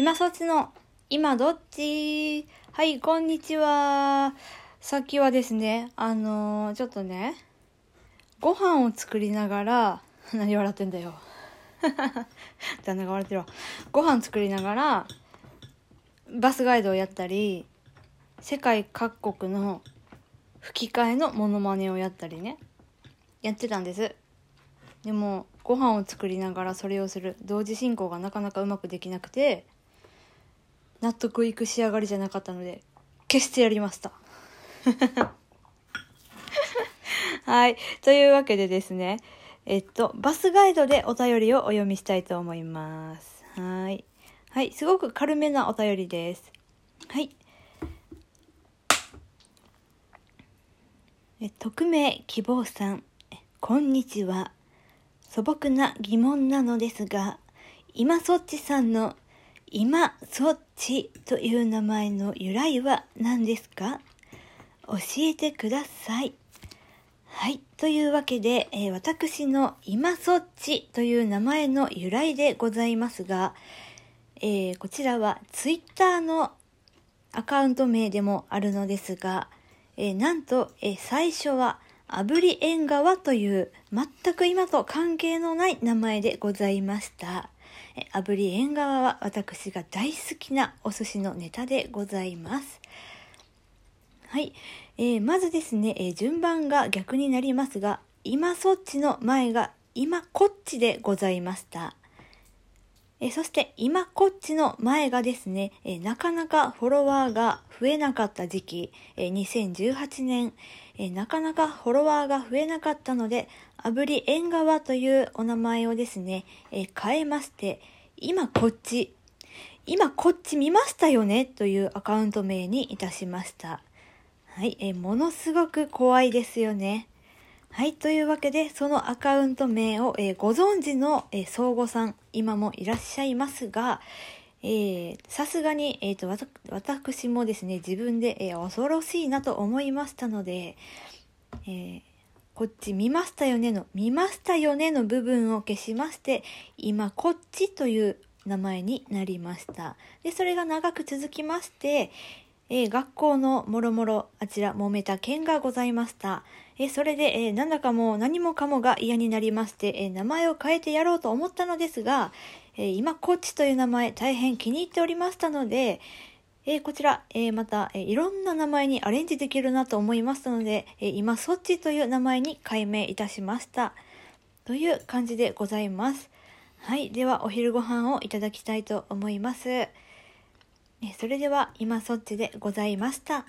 今そっちの、今どっち？はい、こんにちは。さっきはですね、あのー、ちょっとね、ご飯を作りながら、何笑ってんだよ。旦那が笑ってるわ。ご飯作りながら、バスガイドをやったり、世界各国の吹き替えのモノマネをやったりね、やってたんです。でも、ご飯を作りながらそれをする同時進行がなかなかうまくできなくて、納得いく仕上がりじゃなかったので、消してやりました。はい。というわけでですね、えっと、バスガイドでお便りをお読みしたいと思います。はい。はい。すごく軽めなお便りです。はい。え匿名希望さん、こんにちは。素朴な疑問なのですが、今そっちさんの今そっちという名前の由来は何ですか？教えてください。はい。というわけで、えー、私の今そっちという名前の由来でございますが、えー、こちらはツイッターのアカウント名でもあるのですが、えー、なんと、え最初は炙り縁側という全く今と関係のない名前でございました。炙り縁側は私が大好きなお寿司のネタでございます。はい。えー、まずですね、えー、順番が逆になりますが、今そっちの前が今こっちでございました。え、そして今こっちの前がですね、えなかなかフォロワーが増えなかった時期、え2018年、えなかなかフォロワーが増えなかったので、炙り縁側というお名前をですね、え変えまして、今こっち、今こっち見ましたよねというアカウント名にいたしました。はい、えものすごく怖いですよね。はい、というわけで、そのアカウント名を、えー、ご存知の、えー、相互さん、今もいらっしゃいますが、さすがに、えーと、私もですね、自分で、えー、恐ろしいなと思いましたので、えー、こっち見ましたよねの、見ましたよねの部分を消しまして、今こっちという名前になりました。で、それが長く続きまして、えー、学校のもろもろあちら揉めた件がございました。えー、それで、えー、なんだかもう何もかもが嫌になりまして、え名前を変えてやろうと思ったのですが、え今コーチという名前大変気に入っておりましたので、えこちら、えまた、えいろんな名前にアレンジできるなと思いましたので、え今そっちという名前に改名いたしました。という感じでございます。はい。では、お昼ご飯をいただきたいと思います。それでは今そっちでございました。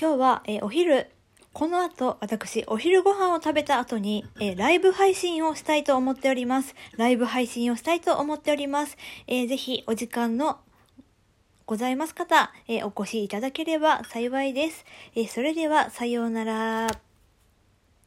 今日は、えお昼、この後私お昼ご飯を食べた後に、えライブ配信をしたいと思っております。ライブ配信をしたいと思っております。えー、ぜひお時間のございます方、えお越しいただければ幸いです。えそれではさようなら。